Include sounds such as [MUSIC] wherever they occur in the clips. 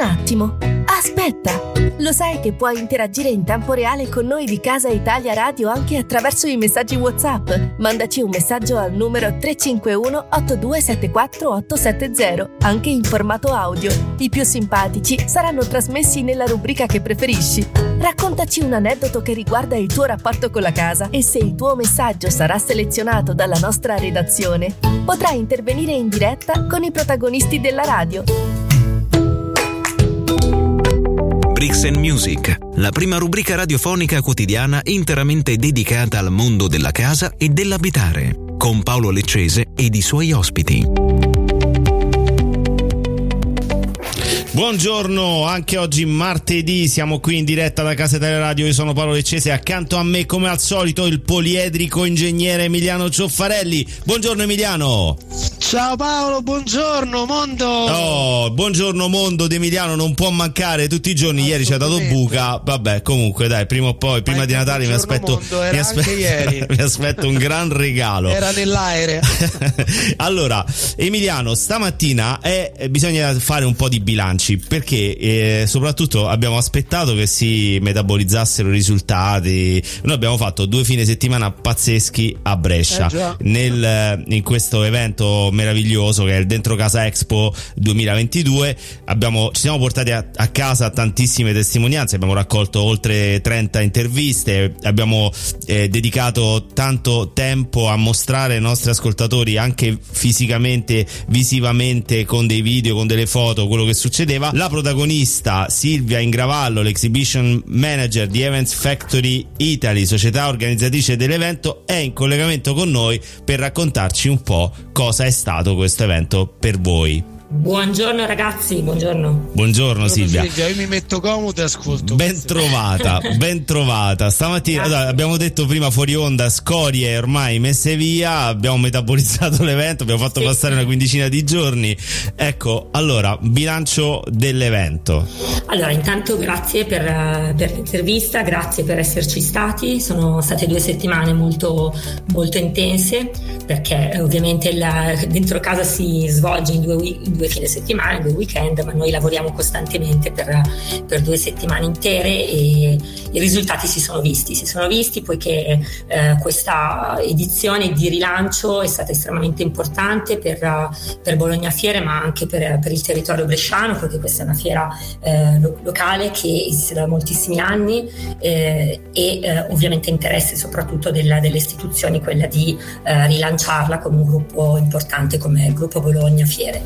Un attimo. Aspetta! Lo sai che puoi interagire in tempo reale con noi di Casa Italia Radio anche attraverso i messaggi WhatsApp? Mandaci un messaggio al numero 351 8274 870, anche in formato audio. I più simpatici saranno trasmessi nella rubrica che preferisci. Raccontaci un aneddoto che riguarda il tuo rapporto con la casa e se il tuo messaggio sarà selezionato dalla nostra redazione, potrai intervenire in diretta con i protagonisti della radio. Bricks and Music, la prima rubrica radiofonica quotidiana interamente dedicata al mondo della casa e dell'abitare, con Paolo Leccese ed i suoi ospiti. Buongiorno, anche oggi martedì siamo qui in diretta da Casa Teleradio, io sono Paolo Leccese, accanto a me come al solito il poliedrico ingegnere Emiliano Cioffarelli. Buongiorno Emiliano! Ciao Paolo, buongiorno mondo. Oh, buongiorno mondo di Emiliano, non può mancare tutti i giorni, ieri ci ha dato buca, vabbè comunque dai, prima o poi, prima di Natale mi aspetto, mondo, mi, aspe- anche ieri. [LAUGHS] mi aspetto un gran regalo. Era nell'aereo. [LAUGHS] allora, Emiliano, stamattina è- eh, bisogna fare un po' di bilanci perché eh, soprattutto abbiamo aspettato che si metabolizzassero i risultati. Noi abbiamo fatto due fine settimana pazzeschi a Brescia Eh nel, eh, in questo evento meraviglioso che è il Dentro Casa Expo 2022. Abbiamo, ci siamo portati a, a casa tantissime testimonianze, abbiamo raccolto oltre 30 interviste, abbiamo eh, dedicato tanto tempo a mostrare ai nostri ascoltatori anche fisicamente, visivamente, con dei video, con delle foto, quello che succedeva. La protagonista Silvia Ingravallo, l'exhibition manager di Events Factory Italy, società organizzatrice dell'evento, è in collegamento con noi per raccontarci un po' cosa è stato questo evento per voi. Buongiorno ragazzi, buongiorno. Buongiorno Silvia. Silvia, io mi metto comodo e ascolto. Ben trovata, ben trovata. Stamattina allora, abbiamo detto prima fuori onda scorie ormai messe via, abbiamo metabolizzato [LAUGHS] l'evento, abbiamo fatto Sì. passare una quindicina di giorni. Ecco, allora, bilancio dell'evento. Allora, intanto grazie per, eh, per l'intervista, grazie per esserci stati. Sono state due settimane molto, molto intense perché eh, ovviamente la- dentro casa si svolge in due, in due fine settimana, due weekend, ma noi lavoriamo costantemente per, per due settimane intere e i risultati si sono visti. Si sono visti poiché eh, questa edizione di rilancio è stata estremamente importante per, per Bologna Fiere, ma anche per, per il territorio bresciano, perché questa è una fiera eh, lo- locale che esiste da moltissimi anni eh, e eh, ovviamente interesse soprattutto della- delle istituzioni quella di eh, rilanciarla con un gruppo importante come il gruppo Bologna Fiere.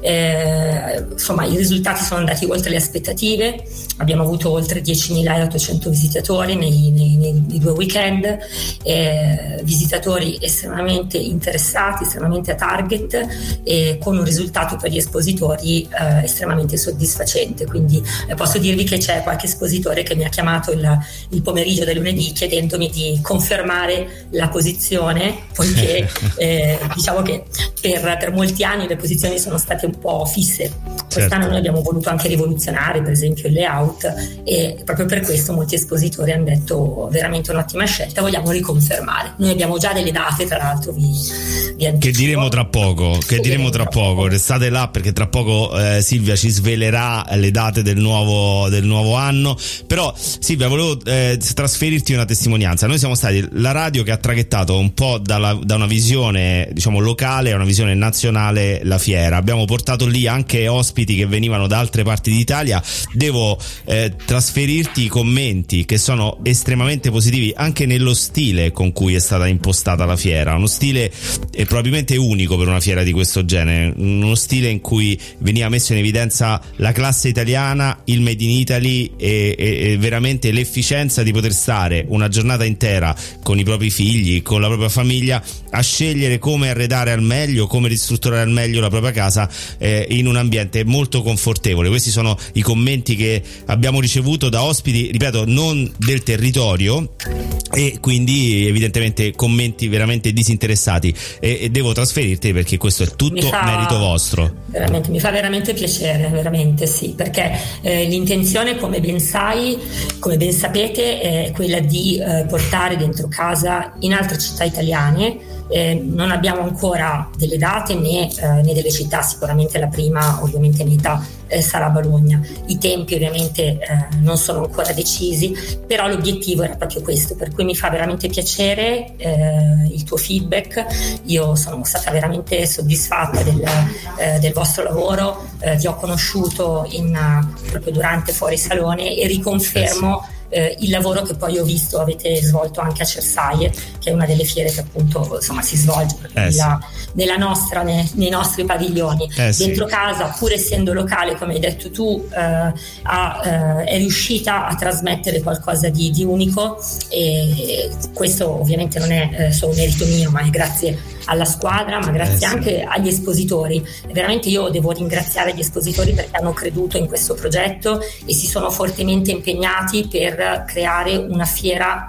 Eh, insomma, i risultati sono andati oltre le aspettative, abbiamo avuto oltre 10.800 visitatori nei, nei- nei- nei due weekend, eh, visitatori estremamente interessati, estremamente a target e con un risultato per gli espositori eh, estremamente soddisfacente. Quindi eh, posso dirvi che c'è qualche espositore che mi ha chiamato il, il pomeriggio del lunedì chiedendomi di confermare la posizione, poiché [LAUGHS] eh, diciamo che per, per molti anni le posizioni sono state un po' fisse. Quest'anno Certo. noi abbiamo voluto anche rivoluzionare, per esempio, il layout e proprio per questo molti espositori hanno detto veramente un'ottima scelta, vogliamo riconfermare. Noi abbiamo già delle date, tra l'altro vi, vi Che anticipo. diremo tra poco, che Che diremo tra poco, restate là perché tra poco eh, Silvia ci svelerà le date del nuovo, del nuovo anno. Però Silvia, volevo eh, trasferirti una testimonianza. Noi siamo stati la radio che ha traghettato un po' dalla- da una visione diciamo locale a una visione nazionale la fiera. Abbiamo portato lì anche ospiti ospiti che venivano da altre parti d'Italia, devo eh, trasferirti i commenti che sono estremamente positivi anche nello stile con cui è stata impostata la fiera, uno stile eh, probabilmente unico per una fiera di questo genere, uno stile in cui veniva messo in evidenza la classe italiana, il Made in Italy e, e, e veramente l'efficienza di poter stare una giornata intera con i propri figli, con la propria famiglia a scegliere come arredare al meglio, come ristrutturare al meglio la propria casa eh, in un ambiente molto confortevole. Questi sono i commenti che abbiamo ricevuto da ospiti, ripeto, non del territorio e quindi evidentemente commenti veramente disinteressati e, e devo trasferirti perché questo è tutto fa, merito vostro. Veramente, mi fa veramente piacere, veramente sì, perché eh, l'intenzione come ben sai, come ben sapete è quella di eh, portare dentro casa in altre città italiane eh, non abbiamo ancora delle date né, eh, né, delle città, sicuramente la prima ovviamente meta eh, sarà Bologna. I tempi ovviamente eh, non sono ancora decisi, però l'obiettivo era proprio questo, per cui mi fa veramente piacere eh, il tuo feedback, io sono stata veramente soddisfatta del, eh, del vostro lavoro, vi ho conosciuto in, proprio durante Fuori Salone e riconfermo eh, il lavoro che poi ho visto avete svolto anche a Cersaie, che è una delle fiere che appunto insomma, si svolge eh, nella, sì. nella nostra, nei, nei, nostri padiglioni. Eh, Dentro sì. casa, pur essendo locale, come hai detto tu, eh, ha, eh, è riuscita a trasmettere qualcosa di, di, unico e questo ovviamente non è eh, solo merito mio, ma è grazie alla squadra, ma grazie eh sì. anche agli espositori. Veramente io devo ringraziare gli espositori perché hanno creduto in questo progetto e si sono fortemente impegnati per creare una fiera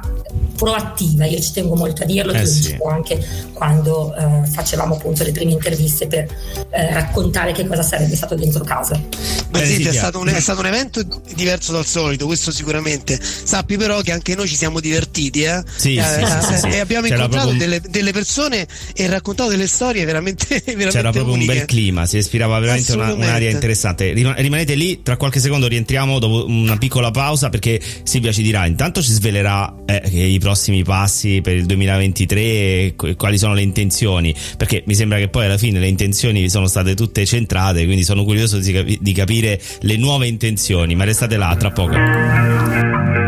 proattiva, io ci tengo molto a dirlo, eh sì. anche quando eh, facevamo appunto le prime interviste per eh, raccontare che cosa sarebbe stato dentro casa. Beh, sì, è, stato un, è stato un evento diverso dal solito, questo sicuramente. Sappi però che anche noi ci siamo divertiti eh? Sì, eh, sì, sì, e abbiamo C'era incontrato proprio... delle, delle, persone e raccontato delle storie veramente, [LAUGHS] veramente C'era proprio uniche. un bel clima, si respirava veramente una, un'aria interessante. Rimanete lì, tra qualche secondo rientriamo dopo una piccola pausa perché Silvia ci dirà, intanto ci svelerà eh, i prossimi passi per il 2023 e quali sono le intenzioni, perché mi sembra che poi alla fine le intenzioni sono state tutte centrate, quindi sono curioso di capire le nuove intenzioni, ma restate là tra poco.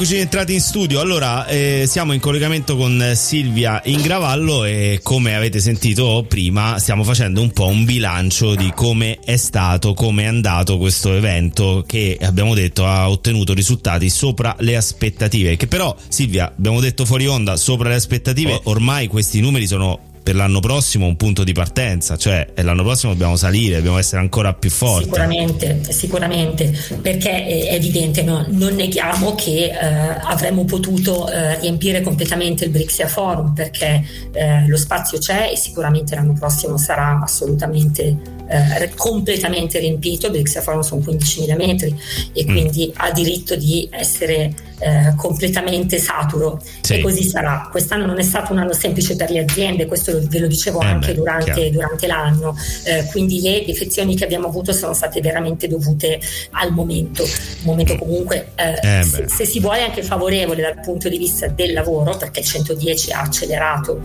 Eccoci entrati in studio. Allora, eh, siamo in collegamento con Silvia Ingravallo e come avete sentito prima stiamo facendo un po' un bilancio di come è stato, come è andato questo evento che abbiamo detto ha ottenuto risultati sopra le aspettative. Che però, Silvia, abbiamo detto fuori onda, sopra le aspettative, ormai questi numeri sono per l'anno prossimo un punto di partenza, cioè l'anno prossimo dobbiamo salire, dobbiamo essere ancora più forti. Sicuramente, sicuramente, perché è evidente, no? non neghiamo che eh, avremmo potuto eh, riempire completamente il Brixia Forum perché eh, lo spazio c'è e sicuramente l'anno prossimo sarà assolutamente eh, completamente riempito, il Forum sono 15.000 metri e mm. quindi mm. ha diritto di essere eh, completamente saturo sì. e così sarà. Quest'anno non è stato un anno semplice per le aziende, questo ve lo dicevo eh anche beh, durante, durante, l'anno, eh, quindi le defezioni che abbiamo avuto sono state veramente dovute al momento, un momento comunque eh, eh se, se, si vuole anche favorevole dal punto di vista del lavoro, perché il 110 ha accelerato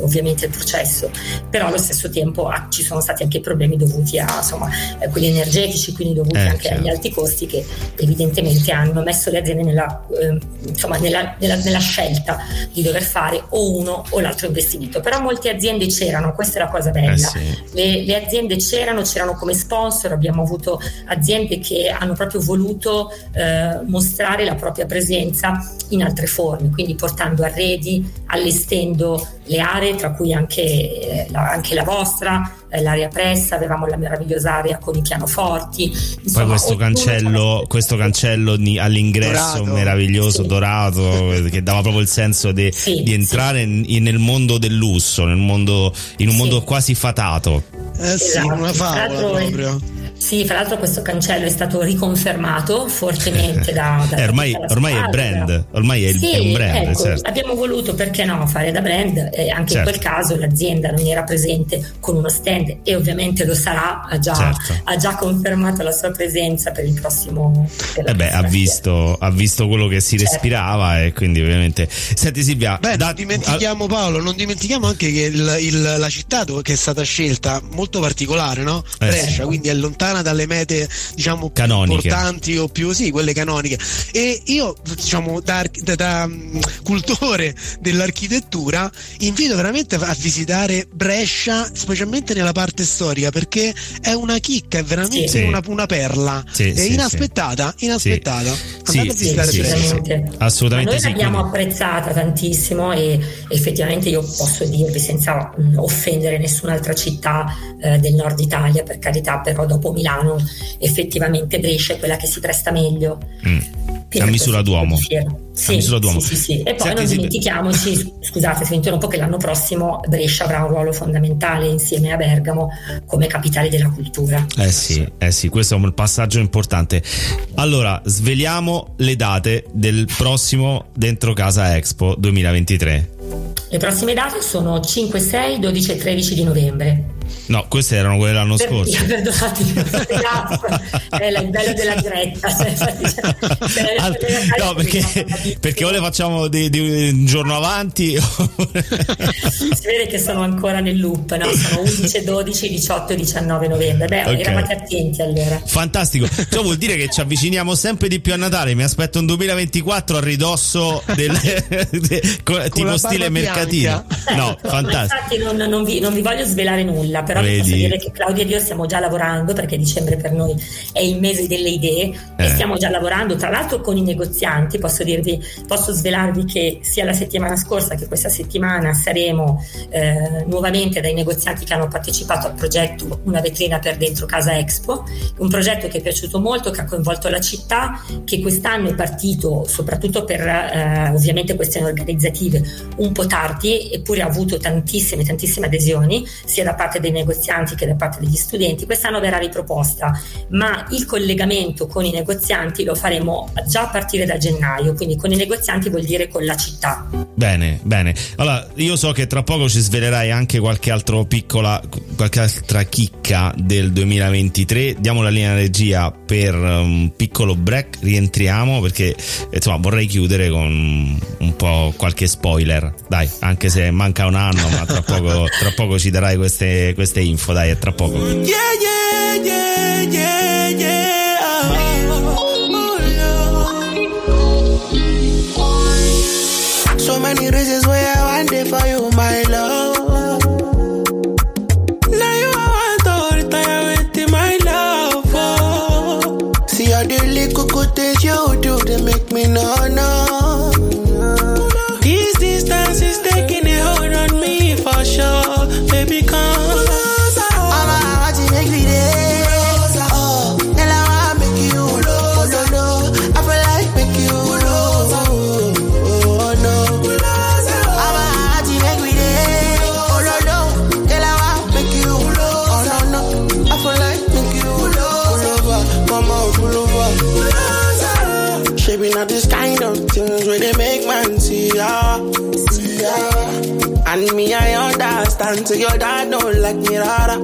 ovviamente il processo, però allo stesso tempo ci sono stati anche problemi dovuti a insomma, eh, quelli energetici, quindi dovuti Eh, anche chiaro. agli alti costi che evidentemente hanno messo le aziende nella, eh, insomma, nella, nella- nella scelta di dover fare o uno o l'altro investimento. Però molte aziende c'erano, questa è la cosa bella. Eh sì. Le, le aziende c'erano, c'erano come sponsor, abbiamo avuto aziende che hanno proprio voluto eh, mostrare la propria presenza in altre forme, quindi portando arredi, allestendo le aree, tra cui anche, eh, la, anche la vostra, l'area pressa, avevamo la meravigliosa area con i pianoforti. Poi Insomma, questo cancello, questo cancello all'ingresso Dorato. meraviglioso, Sì. dorato, eh, che dava proprio il senso de- Sì, di entrare in- in- nel mondo del lusso, nel mondo, in un Sì. mondo quasi fatato. Eh sì, Esatto. una favola proprio. Sì, fra l'altro questo cancello è stato riconfermato fortemente da... [LAUGHS] da Eh, ormai, ormai è brand, ormai è, il- Sì, è un brand, ecco, certo. abbiamo voluto perché no fare da brand e anche Certo. in quel caso l'azienda non era presente con uno stand e ovviamente lo sarà, ha già, Certo. ha già confermato la sua presenza per il prossimo per Eh beh, ha visto, ha visto quello che si Certo. respirava e quindi ovviamente... Senti Silvia, Beh, da- non dimentichiamo Paolo, non dimentichiamo anche che il- il- la città dove che è stata scelta molto particolare, no? Eh, Brescia, sì. quindi è lontana dalle mete, diciamo, Canoniche. importanti o più sì, quelle canoniche. E io, diciamo, da, da- da, mm, cultore dell'architettura, invito veramente a visitare Brescia, specialmente nella parte storica, perché è una chicca, è veramente Sì. una, una perla. Sì, è sì, inaspettata, inaspettata. Sì, Andate a visitare sì, Brescia. sì, sì. Assolutamente. Assolutamente Ma sì. noi l'abbiamo quindi- apprezzata tantissimo e effettivamente io posso dirvi senza mh, offendere nessun'altra città eh, del nord Italia, per carità, però dopo Milano effettivamente Brescia è quella che si presta meglio. Mm. A misura d'uomo. Sì, misura d'uomo. sì, sì, sì. E poi Senti, non dimentichiamoci, [LAUGHS] scusate se mi interrompo, che l'anno prossimo Brescia avrà un ruolo fondamentale insieme a Bergamo come capitale della cultura. Eh sì, eh sì, questo è un passaggio importante. Allora, sveliamo le date del prossimo Dentro Casa Expo 2023. Le prossime date sono 5, 6, 12 e 13 di novembre. No, queste erano quelle dell'anno Per- scorso. Perdonatemi, [LAUGHS] [LAUGHS] è la- il bello della diretta. Al- no, perché, perché o le facciamo di, di un giorno avanti [LAUGHS] si vede che sono ancora nel loop, no? Sono 11, 12, 18 e 19 novembre. Beh, Ok. eravate attenti allora. Fantastico, ciò vuol dire che ci avviciniamo sempre di più a Natale. Mi aspetto un 2024 a ridosso del de- tipo stile mercatino. bianca. No, ma fantastico. infatti non, non vi, non vi voglio svelare nulla, però vi posso Vedi? dire che Claudia e io stiamo già lavorando perché dicembre per noi è il mese delle idee Eh. e stiamo già lavorando tra l'altro con i negozianti. Posso dirvi, posso svelarvi che sia la settimana scorsa che questa settimana saremo eh, nuovamente dai negozianti che hanno partecipato al progetto Una vetrina per dentro Casa Expo, un progetto che è piaciuto molto, che ha coinvolto la città, che quest'anno è partito soprattutto per eh, ovviamente questioni organizzative un po' tardi, eppure ha avuto tantissime, tantissime adesioni, sia da parte dei negozianti che da parte degli studenti. Quest'anno verrà riproposta, ma il collegamento con i negozianti lo faremo già a partire da gennaio, quindi con i negozianti vuol dire con la città. Bene, bene. Allora, io so che tra poco ci svelerai anche qualche altro piccola, qualche altra chicca del 2023. Diamo la linea regia per un piccolo break, rientriamo perché insomma vorrei chiudere con un po' qualche spoiler. Dai, anche se manca un anno, ma tra poco, tra poco ci darai queste, queste info. Dai, a tra poco. Yeah, yeah, yeah, of things where they make man see ya, see ya. And me I understand, so your dad don't like me rara,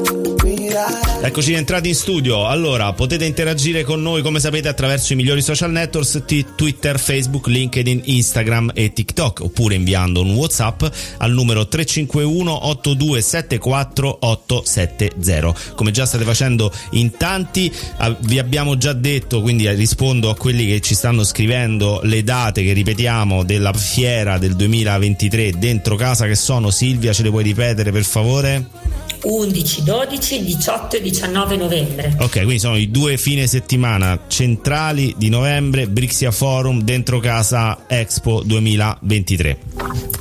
me rara. Eccoci entrati in studio. Allora, potete interagire con noi come sapete attraverso i migliori social networks t- Twitter, Facebook, LinkedIn, Instagram e TikTok oppure inviando un WhatsApp al numero 351 8274 870. Come già state facendo in tanti, vi abbiamo già detto, quindi rispondo a quelli che ci stanno scrivendo le date che ripetiamo della fiera del 2023 dentro casa che sono Silvia, ce le puoi ripetere per favore? 11, 12, 18 e 19 novembre. Ok, quindi sono i due fine settimana centrali di novembre, Brixia Forum dentro casa Expo 2023.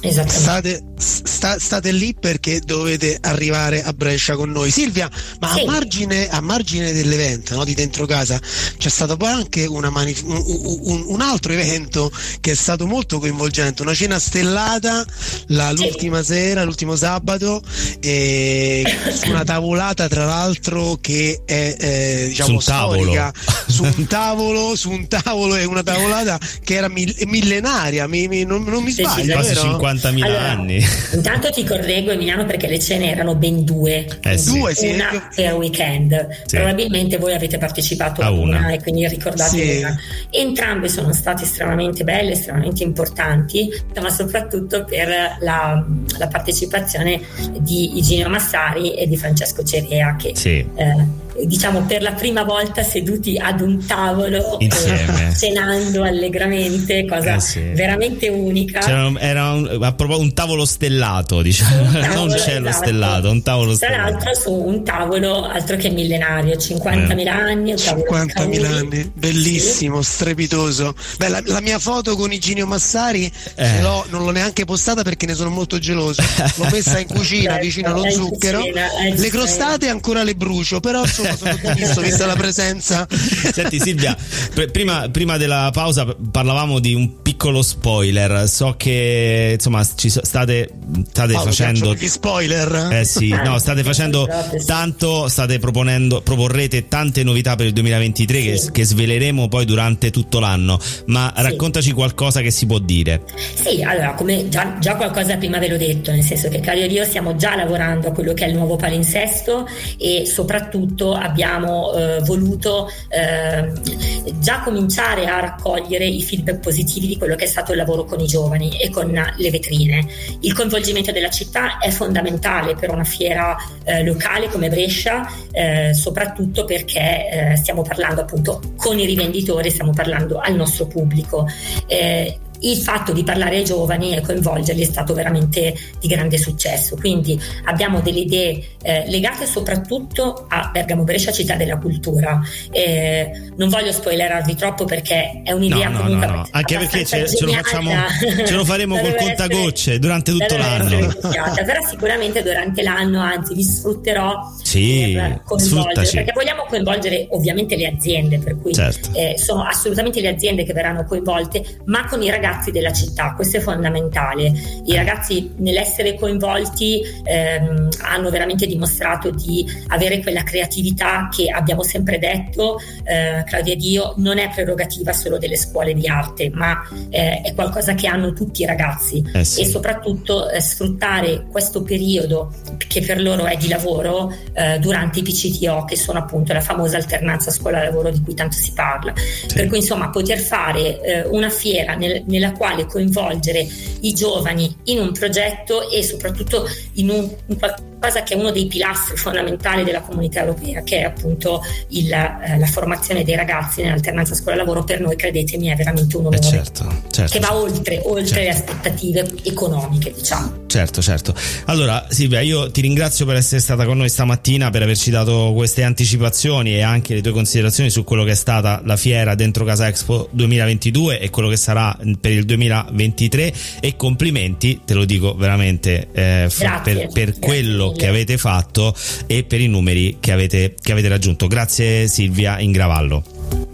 Esattamente. State, sta, state lì perché dovete arrivare a Brescia con noi. Silvia, ma sì. a, margine, a, margine, dell'evento no, di dentro casa c'è stato poi anche manif- un, un, un, altro evento che è stato molto coinvolgente, una cena stellata la, l'ultima sì. sera, l'ultimo sabato. E su una tavolata tra l'altro che è eh, diciamo su storica su un tavolo su un tavolo e una tavolata che era millenaria mi, mi, non, non, mi sbaglio quasi 50.000 allora, anni [LAUGHS] intanto ti correggo Emiliano perché le cene erano ben due eh sì. due sì. una per weekend sì. probabilmente voi avete partecipato a una, una e quindi ricordate sì. una entrambe sono state estremamente belle estremamente importanti ma soprattutto per la, la partecipazione di Iginio Massari e di Francesco Cerea che sì. eh, diciamo per la prima volta seduti ad un tavolo insieme cenando allegramente cosa eh sì. veramente unica C'era, era un, proprio un tavolo stellato diciamo un [LAUGHS] tavolo, non cielo esatto. stellato un tavolo tra stellato l'altro su un tavolo altro che millenario 50.000 eh. anni 50.000 anni bellissimo sì. strepitoso Beh, la, la, mia foto con Iginio Massari eh. non l'ho neanche postata perché ne sono molto geloso l'ho messa in cucina [LAUGHS] vicino allo zucchero le crostate ancora le brucio però insomma sono convinto vista la presenza. Senti Silvia prima, prima, della pausa parlavamo di un piccolo spoiler. So che insomma ci state, state Paolo, facendo gli spoiler? Eh sì. No state facendo tanto state proponendo proporrete tante novità per il 2023 sì. che, che, sveleremo poi durante tutto l'anno. Ma sì. raccontaci qualcosa che si può dire. Sì allora come già, già qualcosa prima ve l'ho detto nel senso che Cario e io stiamo già lavorando a quello che è il nuovo palinsesto e soprattutto abbiamo eh, voluto eh, già cominciare a raccogliere i feedback positivi di quello che è stato il lavoro con i giovani e con le vetrine. Il coinvolgimento della città è fondamentale per una fiera eh, locale come Brescia, eh, soprattutto perché eh, stiamo parlando appunto con i rivenditori, stiamo parlando al nostro pubblico. Il fatto di parlare ai giovani e coinvolgerli è stato veramente di grande successo. Quindi abbiamo delle idee eh, legate soprattutto a Bergamo Brescia, città della cultura. Eh, non voglio spoilerarvi troppo perché è un'idea no, comunque. No, no, anche perché ce, ce, lo facciamo, ce lo faremo col contagocce durante tutto l'anno. Però sicuramente durante l'anno, anzi, vi sfrutterò sì, per coinvolgere perché vogliamo coinvolgere ovviamente le aziende, per cui certo. eh, sono assolutamente le aziende che verranno coinvolte, ma con i ragazzi ragazzi della città, questo è fondamentale. I ragazzi nell'essere coinvolti ehm, hanno veramente dimostrato di avere quella creatività che abbiamo sempre detto, eh, Claudia ed io, non è prerogativa solo delle scuole di arte, ma eh, è qualcosa che hanno tutti i ragazzi eh sì. e soprattutto eh, sfruttare questo periodo che per loro è di lavoro eh, durante i PCTO, che sono appunto la famosa alternanza scuola-lavoro di cui tanto si parla. Sì. Per cui insomma poter fare eh, una fiera nel, nel nella quale coinvolgere i giovani in un progetto e soprattutto in, un, in qualcosa che è uno dei pilastri fondamentali della comunità europea, che è appunto il, eh, la formazione dei ragazzi nell'alternanza scuola-lavoro, per noi credetemi è veramente un onore eh certo, certo, che va oltre, oltre certo. le aspettative economiche diciamo. Certo, certo. Allora Silvia, io ti ringrazio per essere stata con noi stamattina, per averci dato queste anticipazioni e anche le tue considerazioni su quello che è stata la fiera dentro Casa Expo 2022 e quello che sarà per il 2023 e complimenti, te lo dico veramente, eh, per, per quello mille. che avete fatto e per i numeri che avete, che avete raggiunto. Grazie Silvia Ingravallo.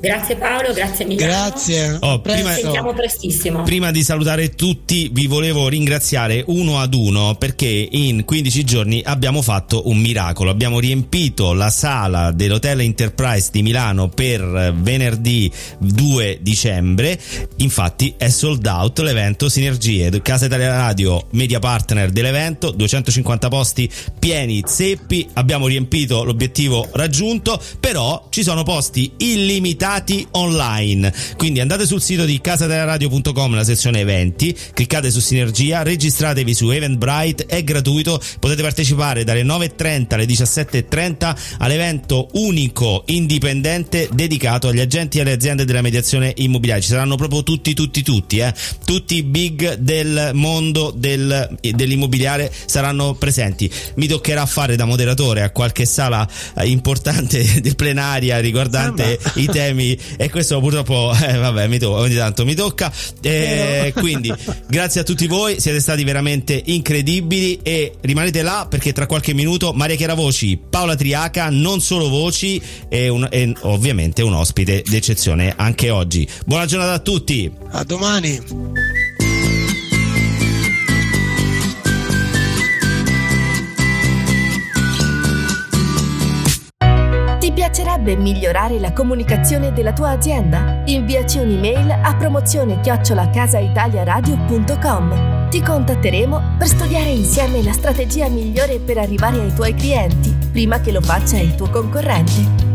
Grazie Paolo, grazie Emiliano. Grazie. Oh, prima, Ci sentiamo prestissimo. Prima di salutare tutti, vi volevo ringraziare uno ad uno perché in 15 giorni abbiamo fatto un miracolo. Abbiamo riempito la sala dell'Hotel Enterprise di Milano per venerdì 2 dicembre. Infatti è sold out l'evento Sinergie, Casa Italia Radio, media partner dell'evento, 250 posti pieni zeppi. Abbiamo riempito l'obiettivo raggiunto, però ci sono posti illimitati online. Quindi andate sul sito di casadelaradio.com nella sezione eventi, cliccate su Sinergia, registratevi su Eventbrite, è gratuito, potete partecipare dalle 9.30 alle 17.30 all'evento unico indipendente dedicato agli agenti e alle aziende della mediazione immobiliare. Ci saranno proprio tutti, tutti, tutti, eh? tutti i big del mondo del, dell'immobiliare saranno presenti. Mi toccherà fare da moderatore a qualche sala eh, importante [LAUGHS] del plenaria riguardante i temi e questo purtroppo [LAUGHS] eh, vabbè mi to- ogni tanto mi tocca. Eh, [LAUGHS] quindi grazie a tutti voi siete stati veramente incredibili e rimanete là perché tra qualche minuto Maria Chiara Voci Paola Triaca non solo voci e, un, e ovviamente un ospite d'eccezione anche oggi. Buona giornata a tutti. A domani piacerebbe migliorare la comunicazione della tua azienda? Inviaci un'email a promozione chiocciolacasaitaliaradio.com. Ti contatteremo per studiare insieme la strategia migliore per arrivare ai tuoi clienti prima che lo faccia il tuo concorrente.